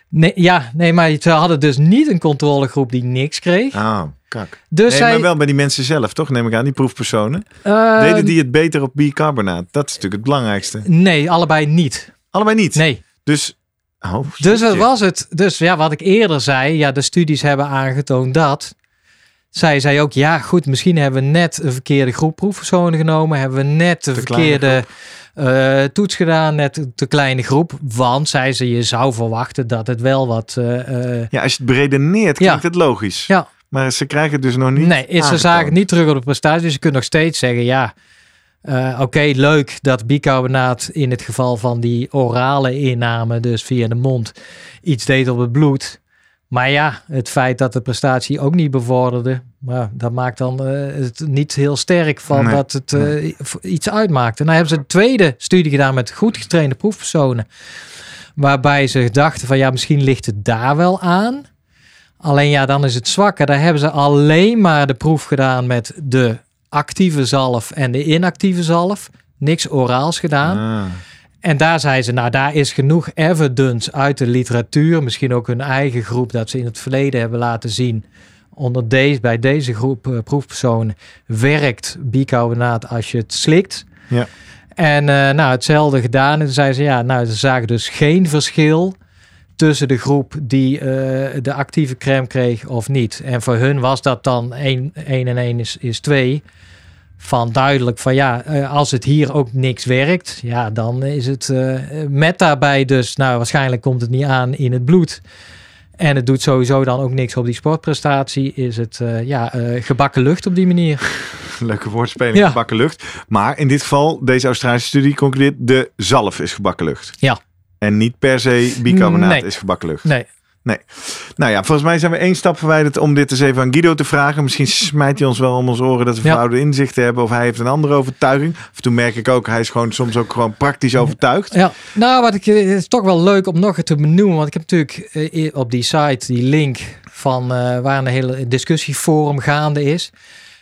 nee, ja, nee, maar ze hadden dus niet een controlegroep die niks kreeg. Ah, kak. Dus Nee, zij, maar wel bij die mensen zelf, toch? Neem ik aan, die proefpersonen. eh, Deden die het beter op bicarbonaat? Dat is natuurlijk het belangrijkste. Nee, allebei niet. Allebei niet. Nee. Dus, oh, Dus dat was het. Dus ja, wat ik eerder zei, ja, de studies hebben aangetoond dat. Zij zei ook, ja, goed, misschien hebben we net een verkeerde groep proefpersonen genomen. Hebben we net de Te verkeerde eh, toets gedaan, net de te kleine groep. Want, zei ze, je zou verwachten dat het wel wat. eh, eh, Ja, als je het beredeneert, Ja. klinkt het logisch. ja, Maar ze krijgen het dus nog niet nee, ze zagen het niet terug op de prestatie. Dus je kunt nog steeds zeggen, ja, oké, leuk dat bicarbonaat in het geval van die orale inname, dus via de mond, iets deed op het bloed. Maar ja, het feit dat de prestatie ook niet bevorderde, maar dat maakt dan eh, het niet heel sterk van Nee, dat het eh, iets uitmaakte. Nou hebben ze een tweede studie gedaan met goed getrainde proefpersonen. Waarbij ze dachten van ja, misschien ligt het daar wel aan. Alleen ja, dan is het zwakker. Daar hebben ze alleen maar de proef gedaan met de actieve zalf en de inactieve zalf. Niks oraals gedaan. Ah. En daar zei ze, nou daar is genoeg evidence uit de literatuur. Misschien ook hun eigen groep dat ze in het verleden hebben laten zien. Onder deze, bij deze groep eh, proefpersonen werkt bicarbonaat als je het slikt. Ja. En eh, nou, hetzelfde gedaan. En toen zei ze, ja, nou, ze zagen dus geen verschil tussen de groep die eh, de actieve crème kreeg of niet. En voor hun was dat dan 1 en 1 is, is 2. Van duidelijk van ja, eh, als het hier ook niks werkt, ja, dan is het eh, met daarbij dus, nou, waarschijnlijk komt het niet aan in het bloed. En het doet sowieso dan ook niks op die sportprestatie. Is het eh, ja, gebakken lucht op die manier. Leuke woordspeling, Ja. gebakken lucht. Maar in dit geval, deze Australische studie concludeert, de zalf is gebakken lucht. Ja. En niet per se bicarbonaat Nee. is gebakken lucht. Nee, Nou ja, volgens mij zijn we één stap verwijderd om dit eens even aan Guido te vragen. Misschien smijt hij ons wel om ons oren dat we Ja. verouderde inzichten hebben. Of hij heeft een andere overtuiging. Of toen merk ik ook, hij is gewoon soms ook gewoon praktisch overtuigd. Ja, nou, wat ik, eh, het is toch wel leuk om nog te benoemen. Want ik heb natuurlijk eh, op die site die link van eh, waar een hele discussieforum gaande is.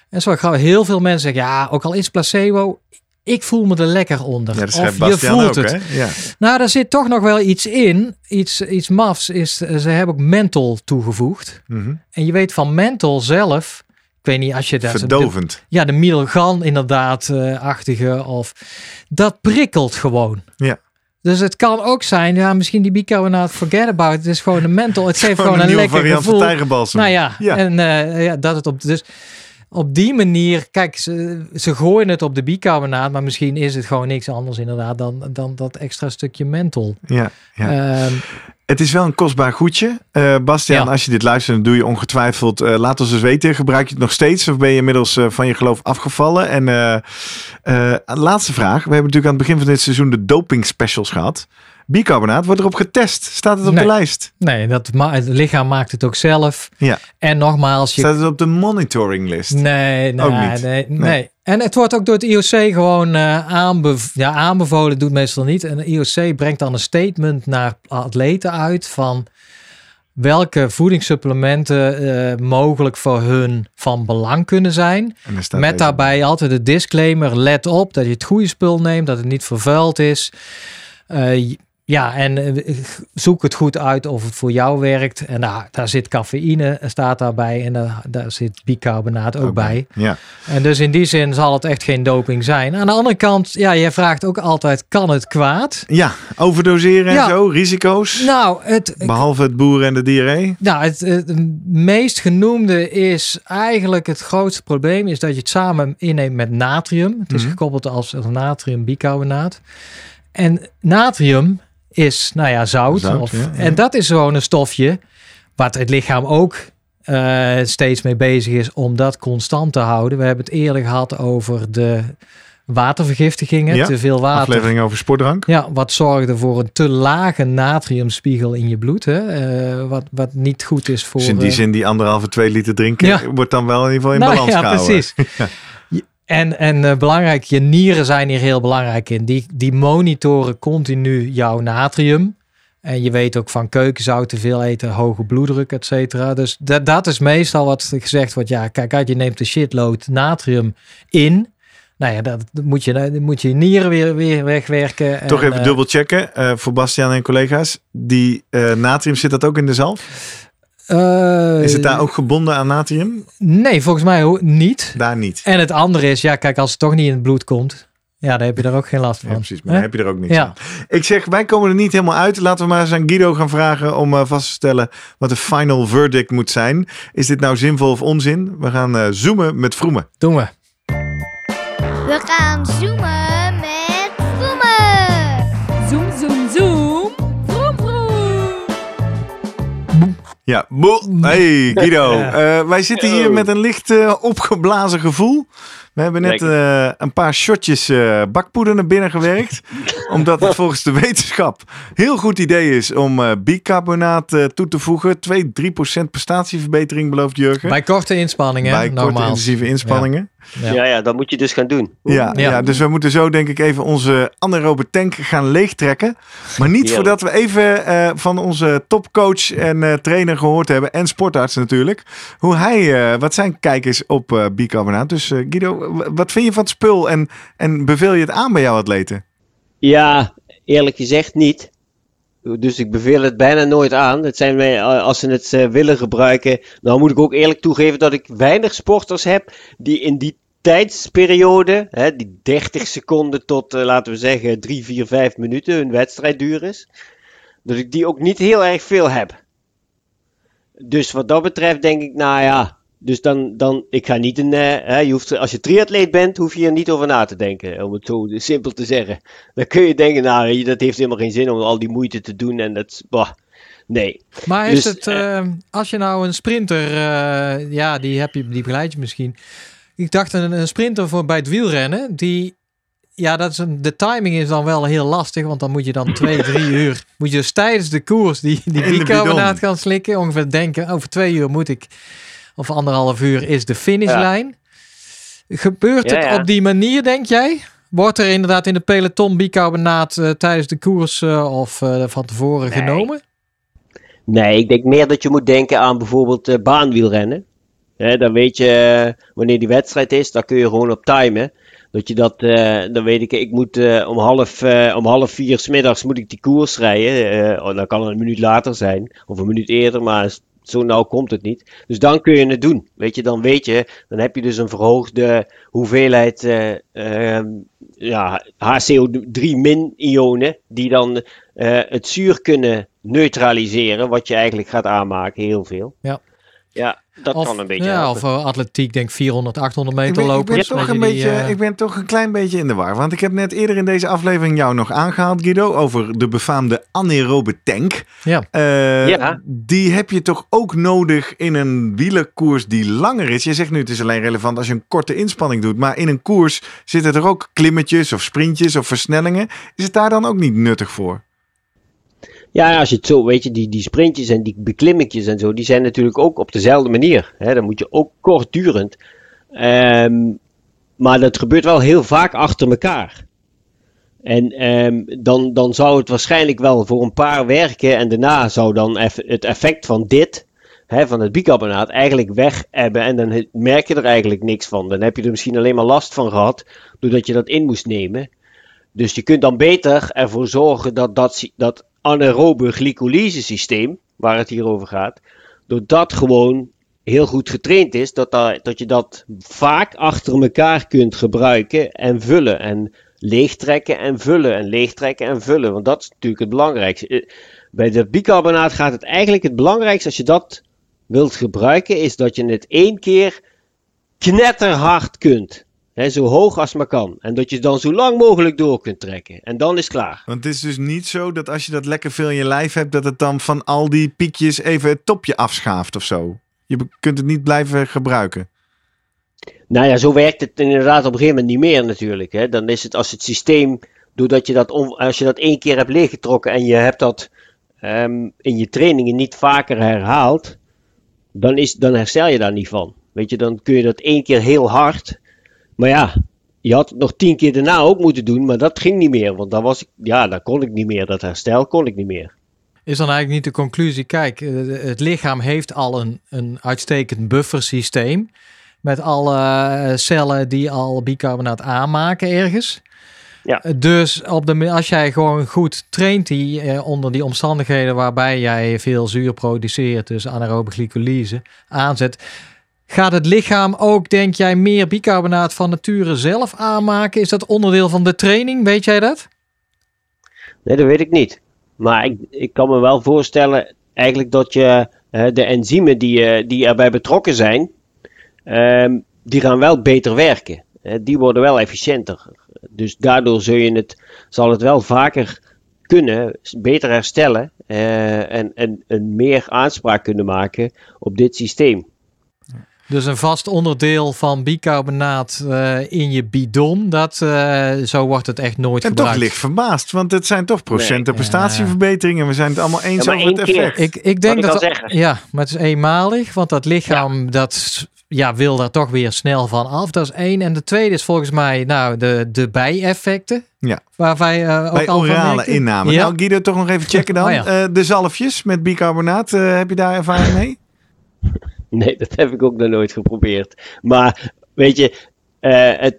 En zo gaan heel veel mensen zeggen, ja, ook al is placebo, ik voel me er lekker onder. Ja, of je voelt ook, het. Ja. Nou, daar zit toch nog wel iets in. Iets, iets mafs is, eh, ze hebben ook menthol toegevoegd. Mhm. En je weet van menthol zelf, ik weet niet als je dat... Verdovend. ja, de middelgan inderdaad, eh, achtige. Of dat prikkelt gewoon. Ja. Dus het kan ook zijn, ja, misschien die bicarbonaat, forget about it. Het is gewoon een menthol. Het geeft gewoon, Gewoon een lekker variant van gevoel. Nou ja, Ja. en eh, ja, dat het op. Dus op die manier, kijk, ze, ze gooien het op de bicarbonaat, maar misschien is het gewoon niks anders inderdaad dan, dan dat extra stukje menthol. Ja, ja. Ehm, Het is wel een kostbaar goedje. Eh Bastiaan, Ja. als je dit luistert, dan doe je ongetwijfeld. eh, laat ons eens weten. Gebruik je het nog steeds of ben je inmiddels eh, van je geloof afgevallen? En laatste vraag. We hebben natuurlijk aan het begin van dit seizoen de doping specials gehad. Bicarbonaat, wordt erop getest? Staat het op Nee. de lijst? nee, dat het lichaam maakt het ook zelf. Ja. En nogmaals, je Staat het op de monitoring list? Nee, nee, Ook niet. Nee, nee, Nee. En het wordt ook door het IOC gewoon aanbev ja, aanbevolen, doet meestal niet. En de IOC brengt dan een statement naar atleten uit van welke voedingssupplementen eh, mogelijk voor hun van belang kunnen zijn. Met daarbij altijd de disclaimer: let op dat je het goede spul neemt, dat het niet vervuild is. Uh, ja, en eh, zoek het goed uit of het voor jou werkt. En nou, daar zit cafeïne, staat daarbij. En daar, daar zit bicarbonaat ook, bij. Ja. En dus in die zin zal het echt geen doping zijn. Aan de andere kant, ja, je vraagt ook altijd, kan het kwaad? Ja, overdoseren en zo, risico's? Nou, het... Behalve het boeren en de diarree? Nou, het, het, meest genoemde is eigenlijk het grootste probleem... is dat je het samen inneemt met natrium. Het is mhm. gekoppeld als natrium bicarbonaat. En natrium is, nou ja, zout. of, En dat is gewoon een stofje wat het lichaam ook uh, steeds mee bezig is om dat constant te houden. We hebben het eerder gehad over de watervergiftigingen, ja, te veel water. Aflevering over sportdrank. Ja, wat zorgde voor een te lage natriumspiegel in je bloed. Hè? Uh, wat, wat niet goed is voor... Dus in die uh, zin, die anderhalve, twee liter drinken, ja. wordt dan wel in ieder geval in nou, balans ja, gehouden. Precies. En, en uh, belangrijk, je nieren zijn hier heel belangrijk in. Die, die monitoren continu jouw natrium. En je weet ook van keukenzout te veel eten, hoge bloeddruk, et cetera. Dus dat, dat is meestal wat gezegd wordt. Ja, kijk uit, je neemt de shitload natrium in. Nou ja, dat moet je, moet je nieren weer, weer wegwerken. Toch even uh, dubbel checken uh, voor Bastiaan en collega's. Die uh, natrium, zit dat ook in de zalf? Uh, is het daar ook gebonden aan natrium? Nee, volgens mij niet. Daar niet. En het andere is, ja, kijk, als het toch niet in het bloed komt, ja, dan heb je er ook geen last van. Ja, precies, maar dan heb je er ook niks ja. Ik zeg, wij komen er niet helemaal uit. Laten we maar eens aan Guido gaan vragen om uh, vast te stellen wat de final verdict moet zijn. Is dit nou zinvol of onzin? We gaan uh, zoomen met Vroemen. Doen we. We gaan zoomen Ja, hey Guido. Uh, wij zitten hier met een licht uh, opgeblazen gevoel. We hebben net uh, een paar shotjes bakpoeder naar binnen gewerkt. omdat het volgens de wetenschap heel goed idee is om bicarbonaat toe te voegen. 2, 3% prestatieverbetering belooft Jurgen. Bij korte inspanningen. Bij normaal. korte intensieve inspanningen. Ja. ja. Ja, dat moet je dus gaan doen. Ja, ja. dus we moeten zo denk ik even onze anaerobe tank gaan leegtrekken. Maar niet voordat we even uh, van onze topcoach en uh, trainer gehoord hebben. En sportarts natuurlijk. Hoe hij, uh, wat zijn kijkers op bicarbonaat. Dus Guido, wat vind je van het spul? En, en beveel je het aan bij jouw atleten? Ja, eerlijk gezegd niet. Dus ik beveel het bijna nooit aan. Het zijn wij, als ze het willen gebruiken. Dan moet ik ook eerlijk toegeven dat ik weinig sporters heb die in die tijdsperiode, hè, die 30 seconden tot, uh, laten we zeggen, 3, 4, 5 minuten hun wedstrijd duur is, dat ik die ook niet heel erg veel heb. Dus wat dat betreft denk ik, nou ja, dus dan, dan ik ga niet een, uh, hè, je hoeft, als je triatleet bent, hoef je er niet over na te denken, om het zo simpel te zeggen. Dan kun je denken, nou, dat heeft helemaal geen zin om al die moeite te doen en dat, bah, nee. Maar is dus, het, uh, als je nou een sprinter, ja, die heb je, die begeleid je misschien, ik dacht een, een sprinter voor bij het wielrennen, die ja, dat is een, de timing is dan wel heel lastig, want dan moet je dan twee, drie uur, moet je dus tijdens de koers die, die bicarbonaat gaan slikken. Ongeveer denken, over twee uur moet ik, of anderhalf uur is de finishlijn. Gebeurt het op die manier, denk jij? Wordt er inderdaad in de peloton bicarbonaat uh, tijdens de koers uh, of uh, van tevoren nee. genomen? Nee, ik denk meer dat je moet denken aan bijvoorbeeld baanwielrennen dan weet je eh, wanneer die wedstrijd is, dan kun je gewoon op timen. Dat je dat, dan weet ik, ik moet om, half, om half vier smiddags moet ik die koers rijden. Oh, dan kan het een minuut later zijn, of een minuut eerder, maar zo nauw komt het niet. Dus dan kun je het doen. Weet je, dan weet je, dan heb je dus een verhoogde hoeveelheid ehm, ja, HCO3-ionen, die dan het zuur kunnen neutraliseren, wat je eigenlijk gaat aanmaken, heel veel. Ja. Ja, dat of, kan een beetje. Ja, of uh, atletiek, denk 400, 800 meter ik ben, lopen. Ik ben, toch een beetje, uh... ik ben toch een klein beetje in de war. Want ik heb net eerder in deze aflevering jou nog aangehaald, Guido, over de befaamde anaerobe tank. Ja. Uh, ja. Die heb je toch ook nodig in een wielerkoers die langer is. Je zegt nu het is alleen relevant als je een korte inspanning doet. Maar in een koers zitten er ook klimmetjes of sprintjes of versnellingen. Is het daar dan ook niet nuttig voor? Ja, als je het zo, weet je, die, die sprintjes en die beklimmetjes en zo, die zijn natuurlijk ook op dezelfde manier. Hè? Dan moet je ook kortdurend. Um, maar dat gebeurt wel heel vaak achter elkaar. En ehm, dan, dan zou het waarschijnlijk wel voor een paar werken en daarna zou dan eff- het effect van dit, hè, van het bicarbonaat, eigenlijk weg hebben en dan merk je er eigenlijk niks van. Dan heb je er misschien alleen maar last van gehad doordat je dat in moest nemen. Dus je kunt dan beter ervoor zorgen dat dat, dat anaerobe glycolyse systeem, waar het hier over gaat, door dat gewoon heel goed getraind is, dat je dat vaak achter elkaar kunt gebruiken en vullen. En leegtrekken en vullen en leegtrekken en vullen. Want dat is natuurlijk het belangrijkste. Eh, Bij de bicarbonaat gaat het eigenlijk het belangrijkste als je dat wilt gebruiken, is dat je het één keer knetterhard kunt. Zo hoog als maar kan. En dat je dan zo lang mogelijk door kunt trekken. En dan is het klaar. Want het is dus niet zo dat als je dat lekker veel in je lijf hebt, dat het dan van al die piekjes even het topje afschaaft of zo. Je kunt het niet blijven gebruiken. Nou ja, zo werkt het inderdaad op een gegeven moment niet meer natuurlijk. Hè. Dan is het als het systeem, doordat je dat, als je dat één keer hebt leeggetrokken en je hebt dat ehm, in je trainingen niet vaker herhaald, dan, is, dan herstel je daar niet van. Weet je, dan kun je dat één keer heel hard. Maar ja, je had het nog tien keer daarna ook moeten doen, maar dat ging niet meer. Want dan was ik, ja, dan kon ik niet meer. Dat herstel kon ik niet meer. Is dan eigenlijk niet de conclusie, kijk, eh, het lichaam heeft al een, een uitstekend buffersysteem met alle eh, cellen die al bicarbonaat aanmaken ergens. Ja. Dus op de, als jij gewoon goed traint die, eh, onder die omstandigheden waarbij jij veel zuur produceert, dus anaerobe glycolyse, aanzet, gaat het lichaam ook, denk jij, meer bicarbonaat van nature zelf aanmaken? Is dat onderdeel van de training? Weet jij dat? Nee, dat weet ik niet. Maar ik, ik kan me wel voorstellen eigenlijk dat je de enzymen die, eh, die erbij betrokken zijn, ehm, die gaan wel beter werken. Die worden wel efficiënter. Dus daardoor zul je het, zal het wel vaker kunnen, beter herstellen eh, en, en, en meer aanspraak kunnen maken op dit systeem. Dus een vast onderdeel van bicarbonaat eh, in je bidon, dat, eh, zo wordt het echt nooit En gebruikt. toch licht verbaasd, want het zijn toch procenten Nee. prestatieverbeteringen. We zijn het allemaal eens Ja, over het effect. Ik, ik denk ik dat ja, maar het is eenmalig, want dat lichaam dat ja, wil daar toch weer snel van af. Dat is één. En de tweede is volgens mij nou de, de bijeffecten. Ja. Waar wij eh, ook Bij al van orale inname. Ja. Nou, Guido, toch nog even checken dan. Oh ja. Eh, de zalfjes met bicarbonaat, eh, heb je daar ervaring mee? Nee, dat heb ik ook nog nooit geprobeerd. Maar weet je, eh, het,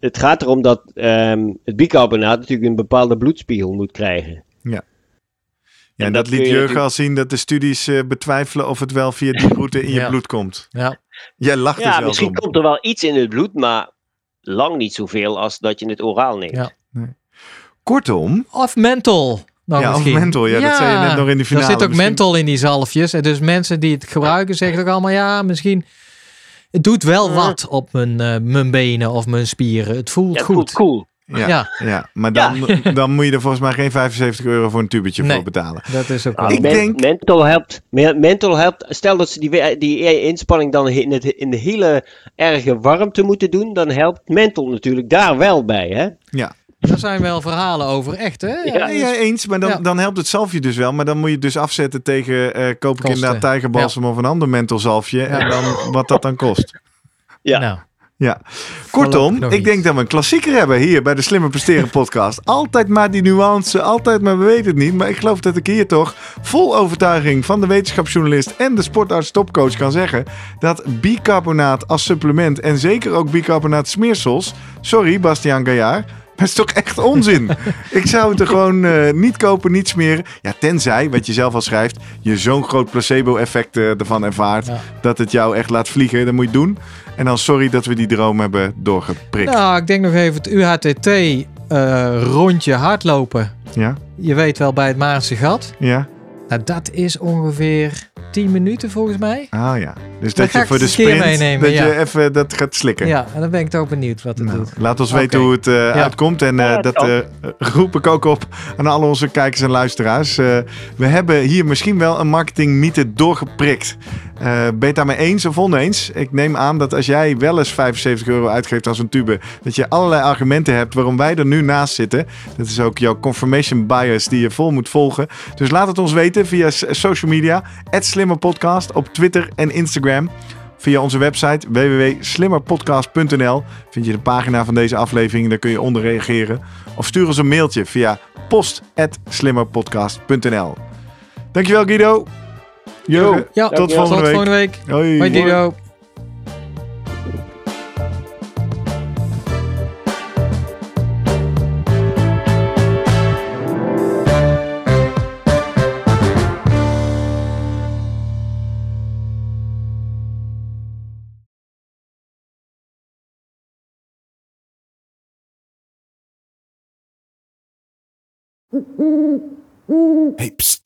het gaat erom dat ehm, het bicarbonaat natuurlijk een bepaalde bloedspiegel moet krijgen. Ja, en En dat, dat liet Jurgen al zien dat de studies eh, betwijfelen of het wel via die route in je Ja. bloed komt. Ja. Jij lacht Ja, dus wel misschien om. komt er wel iets in het bloed, maar lang niet zoveel als dat je het oraal neemt. Ja. Kortom, Of menthol. Nou, Ja, of menthol, ja, dat zei je net nog in die finale. Er zit ook Misschien- menthol in die zalfjes. En dus mensen die het gebruiken zeggen ook allemaal... ja, misschien... Het doet wel wat op mijn, eh, mijn benen of mijn spieren. Het voelt Ja, het goed. voelt cool. ja, Ja. ja. maar dan, dan moet je er volgens mij geen 75 euro voor een tubetje Nee. voor betalen. Dat is ook wel. Ik men- denk- Mental helpt, me- mental helpt. Stel dat ze die, die inspanning dan in, het, in de hele erge warmte moeten doen, dan helpt mental natuurlijk daar wel bij. Hè? Ja, Daar zijn wel verhalen over, echt hè? Ja. eens. Maar dan, Ja. dan helpt het zalfje dus wel. Maar dan moet je het dus afzetten tegen... eh koop ik inderdaad tijgerbalsem of een ander menthol zalfje. En dan wat dat dan kost. Ja. Nou, Ja, kortom, ik denk dat we een klassieker hebben hier bij de Slimmer Presteren podcast. Altijd maar die nuance, altijd maar we weten het niet. Maar ik geloof dat ik hier toch vol overtuiging van de wetenschapsjournalist en de sportarts topcoach kan zeggen dat bicarbonaat als supplement en zeker ook bicarbonaat smeersels, sorry Bastiaan Gaillard, dat is toch echt onzin. ik zou het er gewoon eh, niet kopen, niet smeren. Ja, tenzij, wat je zelf al schrijft, je zo'n groot placebo-effect eh, ervan ervaart Ja. dat het jou echt laat vliegen. Dan moet je doen. En dan sorry dat we die droom hebben doorgeprikt. nou, ik denk nog even het UHTT eh, rondje hardlopen. Ja, Je weet wel bij het Maarse gat. ja. Nou, dat is ongeveer 10 minuten volgens mij. Ah ja. Dus dat je voor de sprint, meenemen, dat ja. je even dat gaat slikken. Ja, en dan ben ik toch benieuwd wat het Nou, doet. laat ons weten hoe het eh, uitkomt. En eh, dat eh, roep ik ook op aan al onze kijkers en luisteraars. Eh, we hebben hier misschien wel een marketingmythe doorgeprikt. Eh ben je het daarmee eens of oneens? Ik neem aan dat als jij wel eens 75 euro uitgeeft als een tube, dat je allerlei argumenten hebt waarom wij er nu naast zitten. Dat is ook jouw confirmation bias die je vol moet volgen. Dus laat het ons weten via social media, @slimmerpodcast op Twitter en Instagram. Via onze website www.slimmerpodcast.nl vind je de pagina van deze aflevering. Daar kun je onder reageren. Of stuur ons een mailtje via post.slimmerpodcast.nl Dankjewel Guido. Jurgen, Ja, tot volgende tot week. volgende week. Hoi. Hoi Dido. Hey, pst.